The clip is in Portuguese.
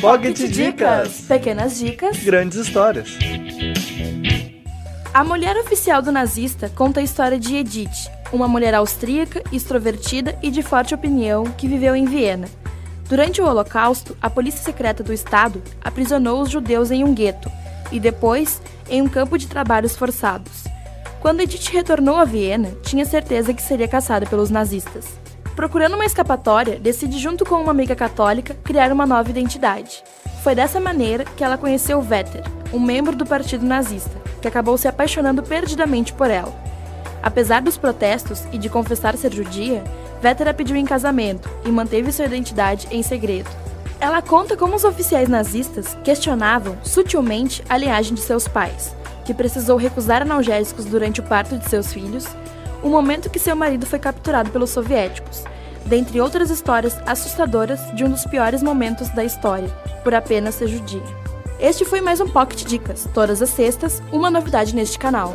Pocket Dicas. Pequenas dicas. Grandes histórias. A mulher oficial do nazista conta a história de Edith, uma mulher austríaca, extrovertida e de forte opinião que viveu em Viena. Durante o Holocausto, a polícia secreta do Estado aprisionou os judeus em um gueto e depois em um campo de trabalhos forçados. Quando Edith retornou a Viena, tinha certeza que seria caçada pelos nazistas. Procurando uma escapatória, decide, junto com uma amiga católica, criar uma nova identidade. Foi dessa maneira que ela conheceu Vetter, um membro do partido nazista, que acabou se apaixonando perdidamente por ela. Apesar dos protestos e de confessar ser judia, Vetter a pediu em casamento e manteve sua identidade em segredo. Ela conta como os oficiais nazistas questionavam sutilmente a linhagem de seus pais, que precisou recusar analgésicos durante o parto de seus filhos, o momento que seu marido foi capturado pelos soviéticos, dentre outras histórias assustadoras de um dos piores momentos da história, por apenas ser judia. Este foi mais um Pocket Dicas, todas as sextas, uma novidade neste canal.